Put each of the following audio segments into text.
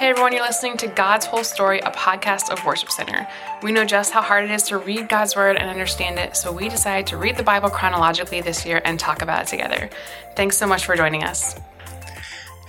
Hey everyone, you're listening to God's Whole Story, a podcast of Worship Center. We know just how hard it is to read God's Word and understand it, so we decided to read the Bible chronologically this year and talk about it together. Thanks so much for joining us.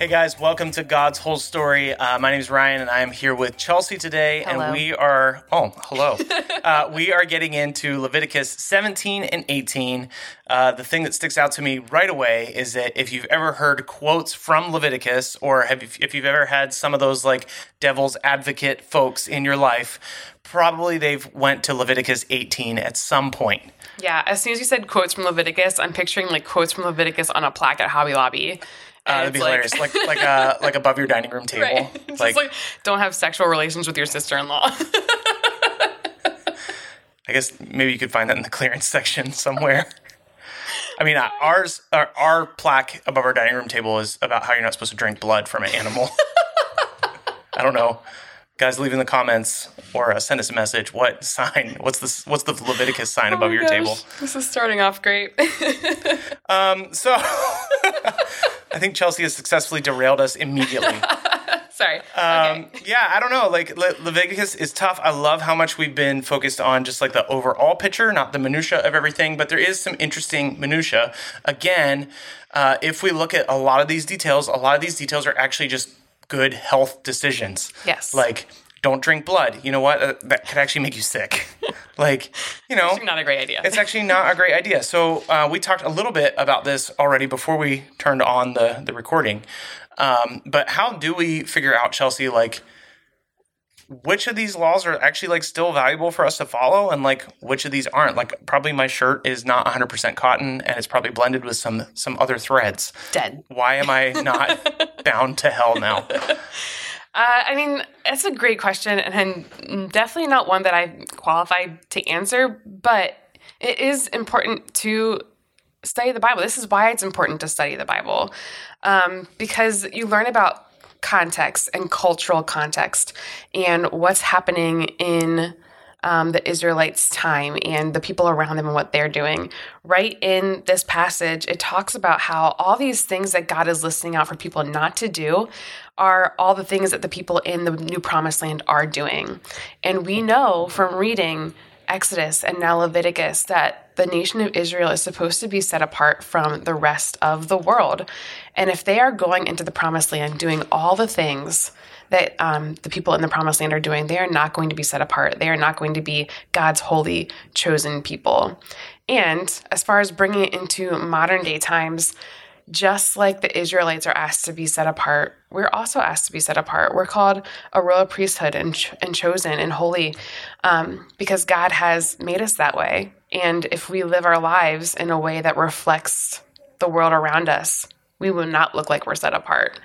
Hey guys, welcome to God's Whole Story. Uh, my name is Ryan, and I am here with Chelsea today, Hello. and we are oh hello, uh, we are getting into Leviticus 17 and 18. Uh, the thing that sticks out to me right away is that if you've ever heard quotes from Leviticus, or have you, if you've ever had some of those like devil's advocate folks in your life, probably they've went to Leviticus 18 at some point. Yeah, as soon as you said quotes from Leviticus, I'm picturing like quotes from Leviticus on a plaque at Hobby Lobby. Uh, that'd be it's hilarious, like like uh, like above your dining room table, Right. It's just like, don't have sexual relations with your sister in law. I guess maybe you could find that in the clearance section somewhere. I mean, uh, ours, our, our plaque above our dining room table is about how you're not supposed to drink blood from an animal. I don't know, guys. Leave in the comments or uh, send us a message. What sign? What's the what's the Leviticus sign above Oh my your gosh, table? This is starting off great. um So, I think Chelsea has successfully derailed us immediately. Sorry. Um, okay. yeah, I don't know. Like Le- Leviticus is tough. I love how much we've been focused on just like the overall picture, not the minutia of everything. But there is some interesting minutia. Again, uh, if we look at a lot of these details, a lot of these details are actually just good health decisions. Yes. Like don't drink blood. You know what? Uh, that could actually make you sick. like you know, Not a great idea. it's actually not a great idea. So uh, we talked a little bit about this already before we turned on the the recording. Um, but how do we figure out Chelsea like which of these laws are actually like still valuable for us to follow and like which of these aren't like probably my shirt is not 100% cotton and it's probably blended with some some other threads Dead. why am i not bound to hell now Uh, I mean, it's a great question, and definitely not one that I'm qualified to answer. But it is important to study the Bible. This is why it's important to study the Bible, um, because you learn about context and cultural context and what's happening in um, the Israelites' time and the people around them and what they're doing. Right in this passage, it talks about how all these things that God is listing out for people not to do are all the things that the people in the new promised land are doing. And we know from reading Exodus and now Leviticus that the nation of Israel is supposed to be set apart from the rest of the world. And if they are going into the promised land doing all the things that um, the people in the promised land are doing, they are not going to be set apart. They are not going to be God's holy, chosen people. And as far as bringing it into modern day times, just like the Israelites are asked to be set apart, we're also asked to be set apart. We're called a royal priesthood and, ch- and chosen and holy um, because God has made us that way. And if we live our lives in a way that reflects the world around us, we will not look like we're set apart.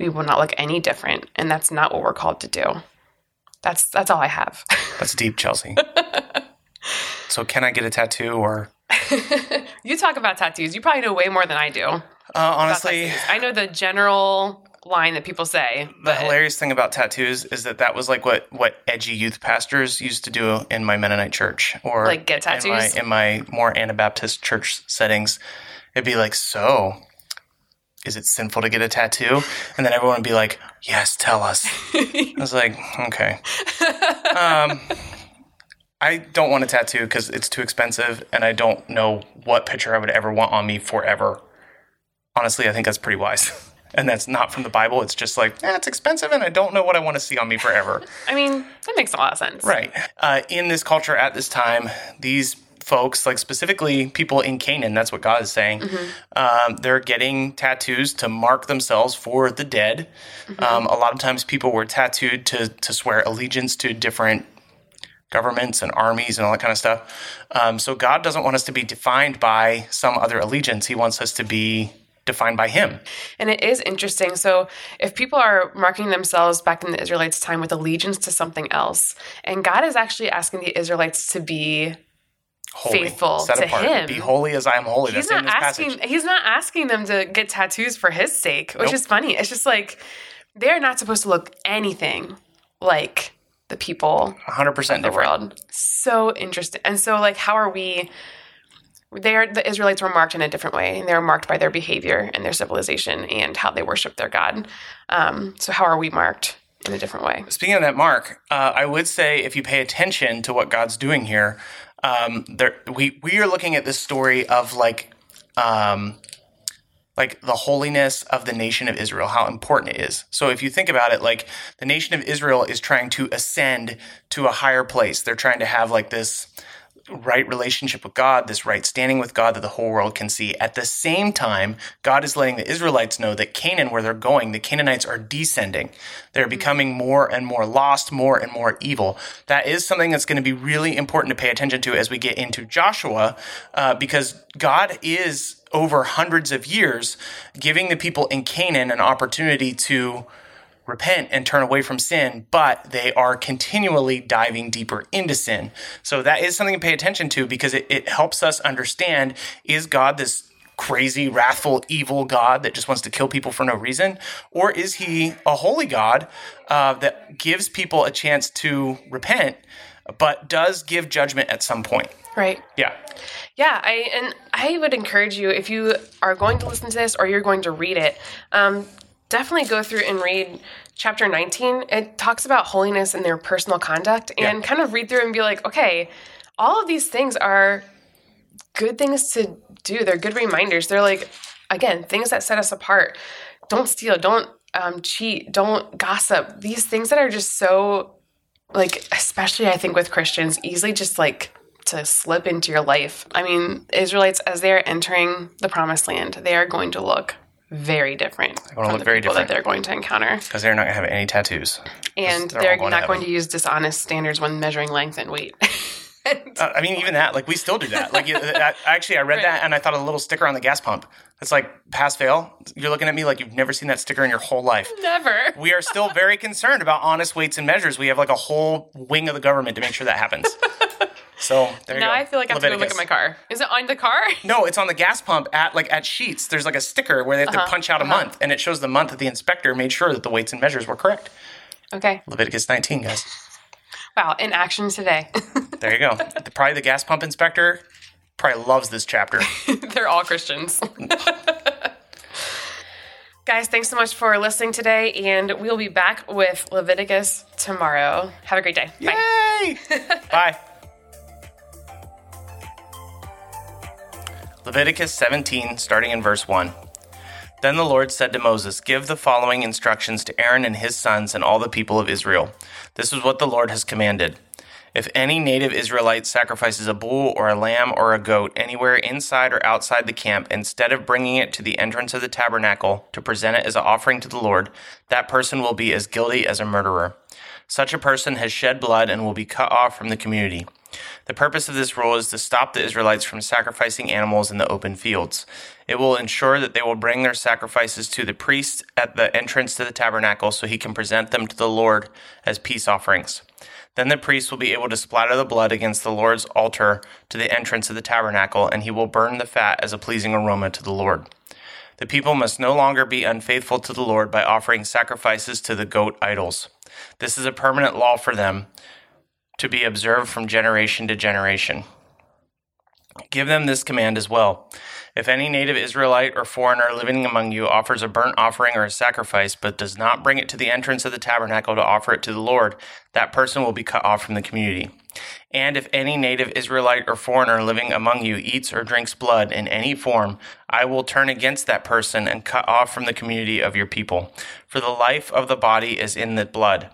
We will not look any different. And that's not what we're called to do. That's that's all I have. that's deep chelsea so can i get a tattoo or you talk about tattoos. You probably know way more than I do. uh, honestly. I know the general line that people say, The but hilarious thing about tattoos is that that was like what what edgy youth pastors used to do in my Mennonite church, or Like get in my, tattoos? in my more Anabaptist church settings. It'd be like, so is it sinful to get a tattoo? And then everyone would be like, yes, tell us. I was like, okay. Um, I don't want a tattoo because it's too expensive, and I don't know what picture I would ever want on me forever. Honestly, I think that's pretty wise. And that's not from the Bible. It's just like, eh, it's expensive, and I don't know what I want to see on me forever. I mean, that makes a lot of sense. Right. Uh, in this culture at this time, these folks, like specifically people in Canaan, that's what God is saying, um, they're getting tattoos to mark themselves for the dead. Um, a lot of times people were tattooed to, to swear allegiance to different governments and armies and all that kind of stuff. Um, so God doesn't want us to be defined by some other allegiance. He wants us to be defined by Him. And it is interesting. So, if people are marking themselves back in the Israelites' time with allegiance to something else, and God is actually asking the Israelites to be Holy, Faithful set to apart. Him. Be holy as I am holy. he's That's not asking passage. he's not asking them to get tattoos for his sake, which Nope. is funny. It's just like they're not supposed to look anything like the people 100% the different. world. So interesting. And so like how are we they're the Israelites were marked in a different way, and they were marked by their behavior and their civilization and how they worship their God. Um, so how are we marked? in a different way. Speaking of that, Mark, uh, I would say if you pay attention to what God's doing here, um, there we we are looking at this story of like um, like the holiness of the nation of Israel, how important it is. So if you think about it, like the nation of Israel is trying to ascend to a higher place. They're trying to have like this right relationship with God, this right standing with God that the whole world can see. At the same time, God is letting the Israelites know that Canaan, where they're going, the Canaanites are descending. They're becoming more and more lost, more and more evil. That is something that's going to be really important to pay attention to as we get into Joshua, uh, because God is over hundreds of years giving the people in Canaan an opportunity to repent and turn away from sin, but they are continually diving deeper into sin. So that is something to pay attention to because it, it helps us understand is God this crazy, wrathful, evil God that just wants to kill people for no reason? Or is he a holy God uh, that gives people a chance to repent, but does give judgment at some point? Right. Yeah. Yeah, I and I would encourage you if you are going to listen to this or you're going to read it, um, definitely go through and read chapter 19. It talks about holiness and their personal conduct and Yeah. kind of read through and be like, okay, all of these things are good things to do. They're good reminders. They're like, again, things that set us apart. Don't steal, don't um, cheat, don't gossip. These things that are just so, like, especially I think with Christians, easily just like to slip into your life. I mean, Israelites, as they are entering the promised land, they are going to look very different from look the very people different. that they're going to encounter. Because they're not going to have any tattoos. And they're they're going to not going heaven. to use dishonest standards when measuring length and weight. Uh, I mean, even that, like we still do that. Like, I, actually, I read Right. that and I thought a little sticker on the gas pump. It's like pass fail. You're looking at me like you've never seen that sticker in your whole life. Never. We are still very concerned about honest weights and measures. We have like a whole wing of the government to make sure that happens. So there you go. Now. I feel like I have to go look at my car. Is it on the car? No, it's on the gas pump at like at Sheetz. There's like a sticker where they have to uh-huh. punch out a uh-huh. month, and it shows the month that the inspector made sure that the weights and measures were correct. Okay. Leviticus 19, guys. Wow. In action today. There you go. The- probably the gas pump inspector probably loves this chapter. They're all Christians. Guys, thanks so much for listening today, and we'll be back with Leviticus tomorrow. Have a great day. Bye. Bye. Leviticus 17, starting in verse 1. Then the Lord said to Moses, Give the following instructions to Aaron and his sons and all the people of Israel. This is what the Lord has commanded. If any native Israelite sacrifices a bull or a lamb or a goat anywhere inside or outside the camp, instead of bringing it to the entrance of the tabernacle to present it as an offering to the Lord, that person will be as guilty as a murderer. Such a person has shed blood and will be cut off from the community. The purpose of this rule is to stop the Israelites from sacrificing animals in the open fields. It will ensure that they will bring their sacrifices to the priest at the entrance to the tabernacle so he can present them to the Lord as peace offerings. Then the priest will be able to splatter the blood against the Lord's altar to the entrance of the tabernacle, and he will burn the fat as a pleasing aroma to the Lord. The people must no longer be unfaithful to the Lord by offering sacrifices to the goat idols. This is a permanent law for them to be observed from generation to generation. Give them this command as well. If any native Israelite or foreigner living among you offers a burnt offering or a sacrifice, but does not bring it to the entrance of the tabernacle to offer it to the Lord, that person will be cut off from the community. And if any native Israelite or foreigner living among you eats or drinks blood in any form, I will turn against that person and cut off from the community of your people. For the life of the body is in the blood.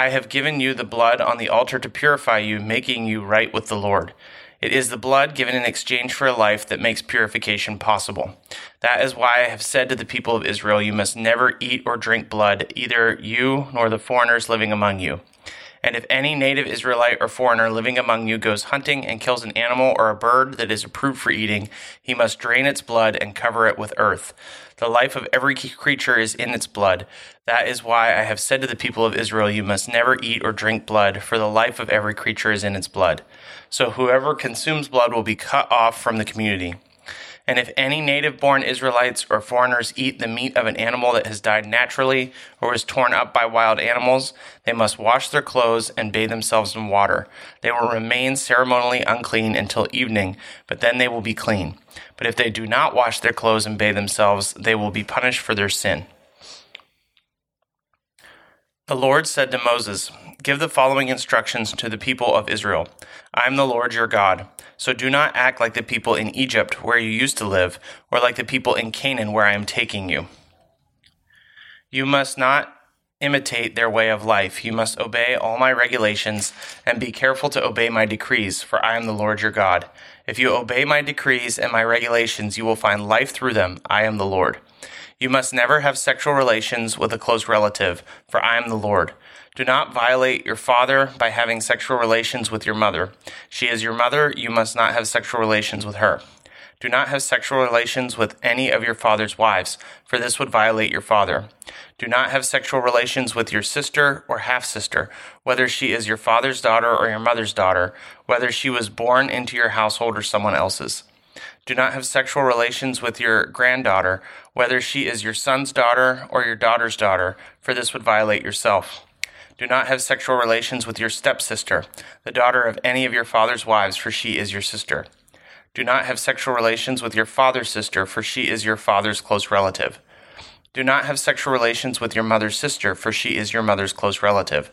I have given you the blood on the altar to purify you, making you right with the Lord. It is the blood given in exchange for a life that makes purification possible. That is why I have said to the people of Israel, You must never eat or drink blood, either you nor the foreigners living among you. And if any native Israelite or foreigner living among you goes hunting and kills an animal or a bird that is approved for eating, he must drain its blood and cover it with earth. The life of every creature is in its blood. That is why I have said to the people of Israel, You must never eat or drink blood, for the life of every creature is in its blood. So whoever consumes blood will be cut off from the community. And if any native born Israelites or foreigners eat the meat of an animal that has died naturally or was torn up by wild animals, they must wash their clothes and bathe themselves in water. They will remain ceremonially unclean until evening, but then they will be clean. But if they do not wash their clothes and bathe themselves, they will be punished for their sin. The Lord said to Moses, Give the following instructions to the people of Israel I am the Lord your God. So do not act like the people in Egypt, where you used to live, or like the people in Canaan, where I am taking you. You must not imitate their way of life. You must obey all my regulations and be careful to obey my decrees, for I am the Lord your God. If you obey my decrees and my regulations, you will find life through them. I am the Lord. You must never have sexual relations with a close relative, for I am the Lord. Do not violate your father by having sexual relations with your mother. She is your mother, you must not have sexual relations with her. Do not have sexual relations with any of your father's wives, for this would violate your father. Do not have sexual relations with your sister or half sister, whether she is your father's daughter or your mother's daughter, whether she was born into your household or someone else's. Do not have sexual relations with your granddaughter, whether she is your son's daughter or your daughter's daughter, for this would violate yourself. Do not have sexual relations with your stepsister, the daughter of any of your father's wives, for she is your sister. Do not have sexual relations with your father's sister, for she is your father's close relative. Do not have sexual relations with your mother's sister, for she is your mother's close relative.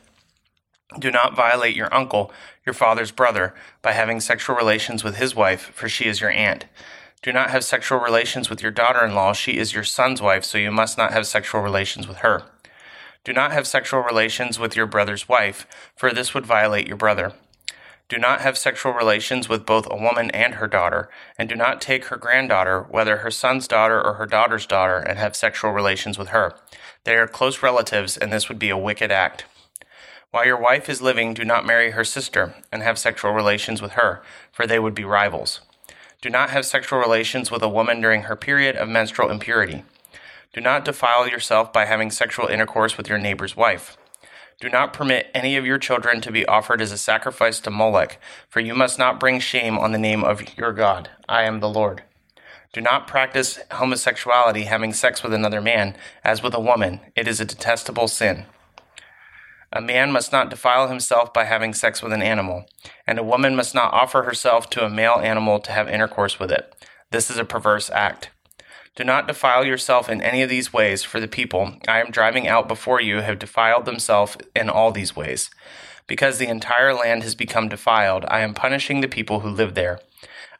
Do not violate your uncle, your father's brother, by having sexual relations with his wife, for she is your aunt. Do not have sexual relations with your daughter in law, she is your son's wife, so you must not have sexual relations with her. Do not have sexual relations with your brother's wife, for this would violate your brother. Do not have sexual relations with both a woman and her daughter, and do not take her granddaughter, whether her son's daughter or her daughter's daughter, and have sexual relations with her. They are close relatives, and this would be a wicked act. While your wife is living, do not marry her sister and have sexual relations with her, for they would be rivals. Do not have sexual relations with a woman during her period of menstrual impurity. Do not defile yourself by having sexual intercourse with your neighbor's wife. Do not permit any of your children to be offered as a sacrifice to Molech, for you must not bring shame on the name of your God. I am the Lord. Do not practice homosexuality, having sex with another man, as with a woman. It is a detestable sin. A man must not defile himself by having sex with an animal, and a woman must not offer herself to a male animal to have intercourse with it. This is a perverse act. Do not defile yourself in any of these ways, for the people I am driving out before you have defiled themselves in all these ways. Because the entire land has become defiled, I am punishing the people who live there.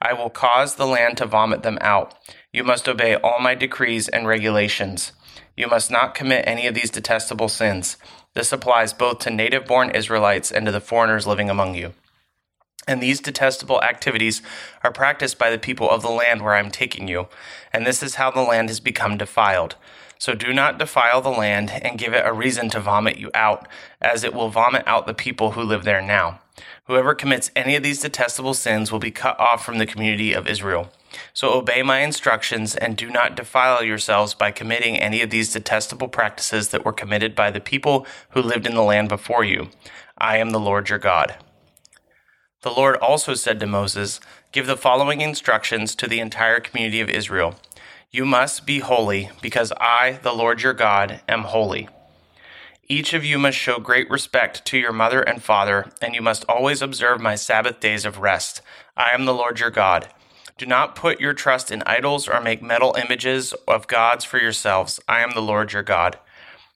I will cause the land to vomit them out. You must obey all my decrees and regulations. You must not commit any of these detestable sins. This applies both to native born Israelites and to the foreigners living among you. And these detestable activities are practiced by the people of the land where I am taking you, and this is how the land has become defiled. So do not defile the land and give it a reason to vomit you out, as it will vomit out the people who live there now. Whoever commits any of these detestable sins will be cut off from the community of Israel. So obey my instructions and do not defile yourselves by committing any of these detestable practices that were committed by the people who lived in the land before you. I am the Lord your God. The Lord also said to Moses, Give the following instructions to the entire community of Israel You must be holy, because I, the Lord your God, am holy. Each of you must show great respect to your mother and father, and you must always observe my Sabbath days of rest. I am the Lord your God. Do not put your trust in idols or make metal images of gods for yourselves. I am the Lord your God.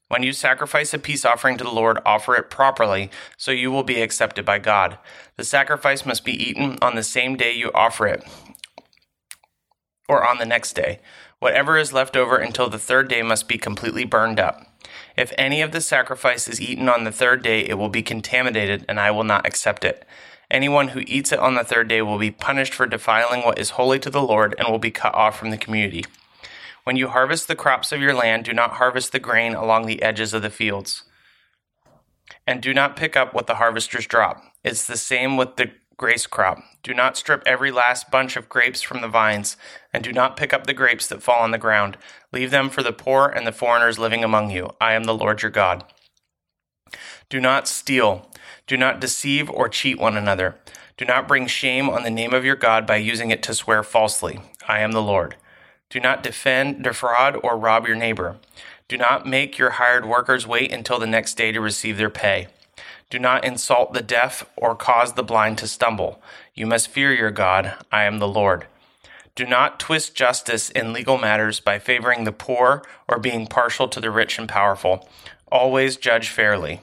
When you sacrifice a peace offering to the Lord, offer it properly, so you will be accepted by God. The sacrifice must be eaten on the same day you offer it, or on the next day. Whatever is left over until the third day must be completely burned up. If any of the sacrifice is eaten on the third day, it will be contaminated, and I will not accept it. Anyone who eats it on the third day will be punished for defiling what is holy to the Lord and will be cut off from the community. When you harvest the crops of your land, do not harvest the grain along the edges of the fields. And do not pick up what the harvesters drop. It's the same with the grace crop. Do not strip every last bunch of grapes from the vines, and do not pick up the grapes that fall on the ground. Leave them for the poor and the foreigners living among you. I am the Lord your God. Do not steal. Do not deceive or cheat one another. Do not bring shame on the name of your God by using it to swear falsely. I am the Lord. Do not defend, defraud, or rob your neighbor. Do not make your hired workers wait until the next day to receive their pay. Do not insult the deaf or cause the blind to stumble. You must fear your God. I am the Lord. Do not twist justice in legal matters by favoring the poor or being partial to the rich and powerful. Always judge fairly.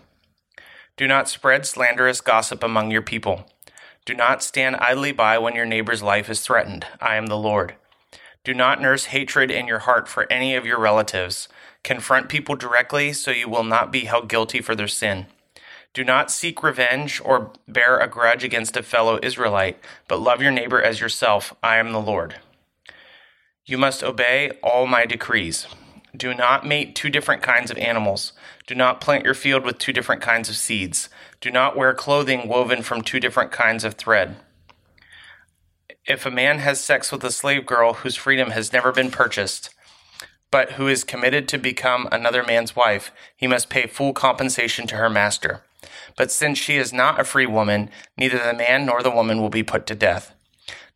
Do not spread slanderous gossip among your people. Do not stand idly by when your neighbor's life is threatened. I am the Lord. Do not nurse hatred in your heart for any of your relatives. Confront people directly so you will not be held guilty for their sin. Do not seek revenge or bear a grudge against a fellow Israelite, but love your neighbor as yourself. I am the Lord. You must obey all my decrees. Do not mate two different kinds of animals. Do not plant your field with two different kinds of seeds. Do not wear clothing woven from two different kinds of thread. If a man has sex with a slave girl whose freedom has never been purchased, but who is committed to become another man's wife, he must pay full compensation to her master. But since she is not a free woman, neither the man nor the woman will be put to death.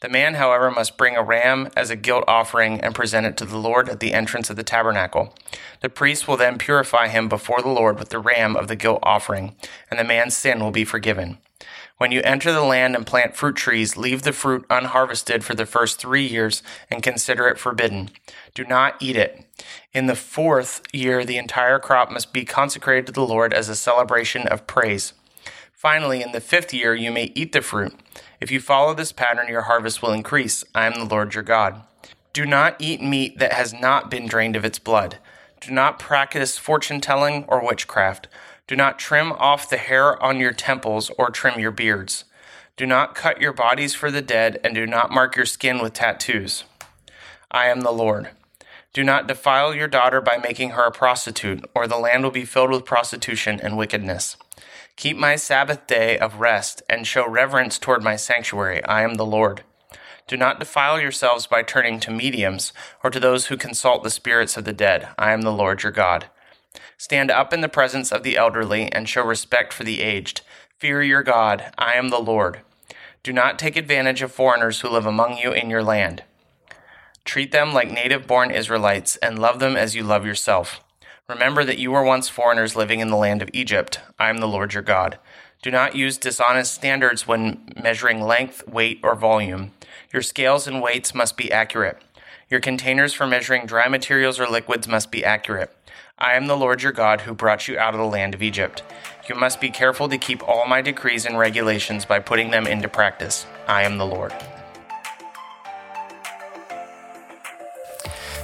The man, however, must bring a ram as a guilt offering and present it to the Lord at the entrance of the tabernacle. The priest will then purify him before the Lord with the ram of the guilt offering, and the man's sin will be forgiven. When you enter the land and plant fruit trees, leave the fruit unharvested for the first three years and consider it forbidden. Do not eat it. In the fourth year, the entire crop must be consecrated to the Lord as a celebration of praise. Finally, in the fifth year, you may eat the fruit. If you follow this pattern, your harvest will increase. I am the Lord your God. Do not eat meat that has not been drained of its blood. Do not practice fortune telling or witchcraft. Do not trim off the hair on your temples or trim your beards. Do not cut your bodies for the dead, and do not mark your skin with tattoos. I am the Lord. Do not defile your daughter by making her a prostitute, or the land will be filled with prostitution and wickedness. Keep my Sabbath day of rest and show reverence toward my sanctuary. I am the Lord. Do not defile yourselves by turning to mediums or to those who consult the spirits of the dead. I am the Lord your God. Stand up in the presence of the elderly and show respect for the aged. Fear your God. I am the Lord. Do not take advantage of foreigners who live among you in your land. Treat them like native born Israelites and love them as you love yourself. Remember that you were once foreigners living in the land of Egypt. I am the Lord your God. Do not use dishonest standards when measuring length, weight, or volume. Your scales and weights must be accurate. Your containers for measuring dry materials or liquids must be accurate. I am the Lord your God who brought you out of the land of Egypt. You must be careful to keep all my decrees and regulations by putting them into practice. I am the Lord.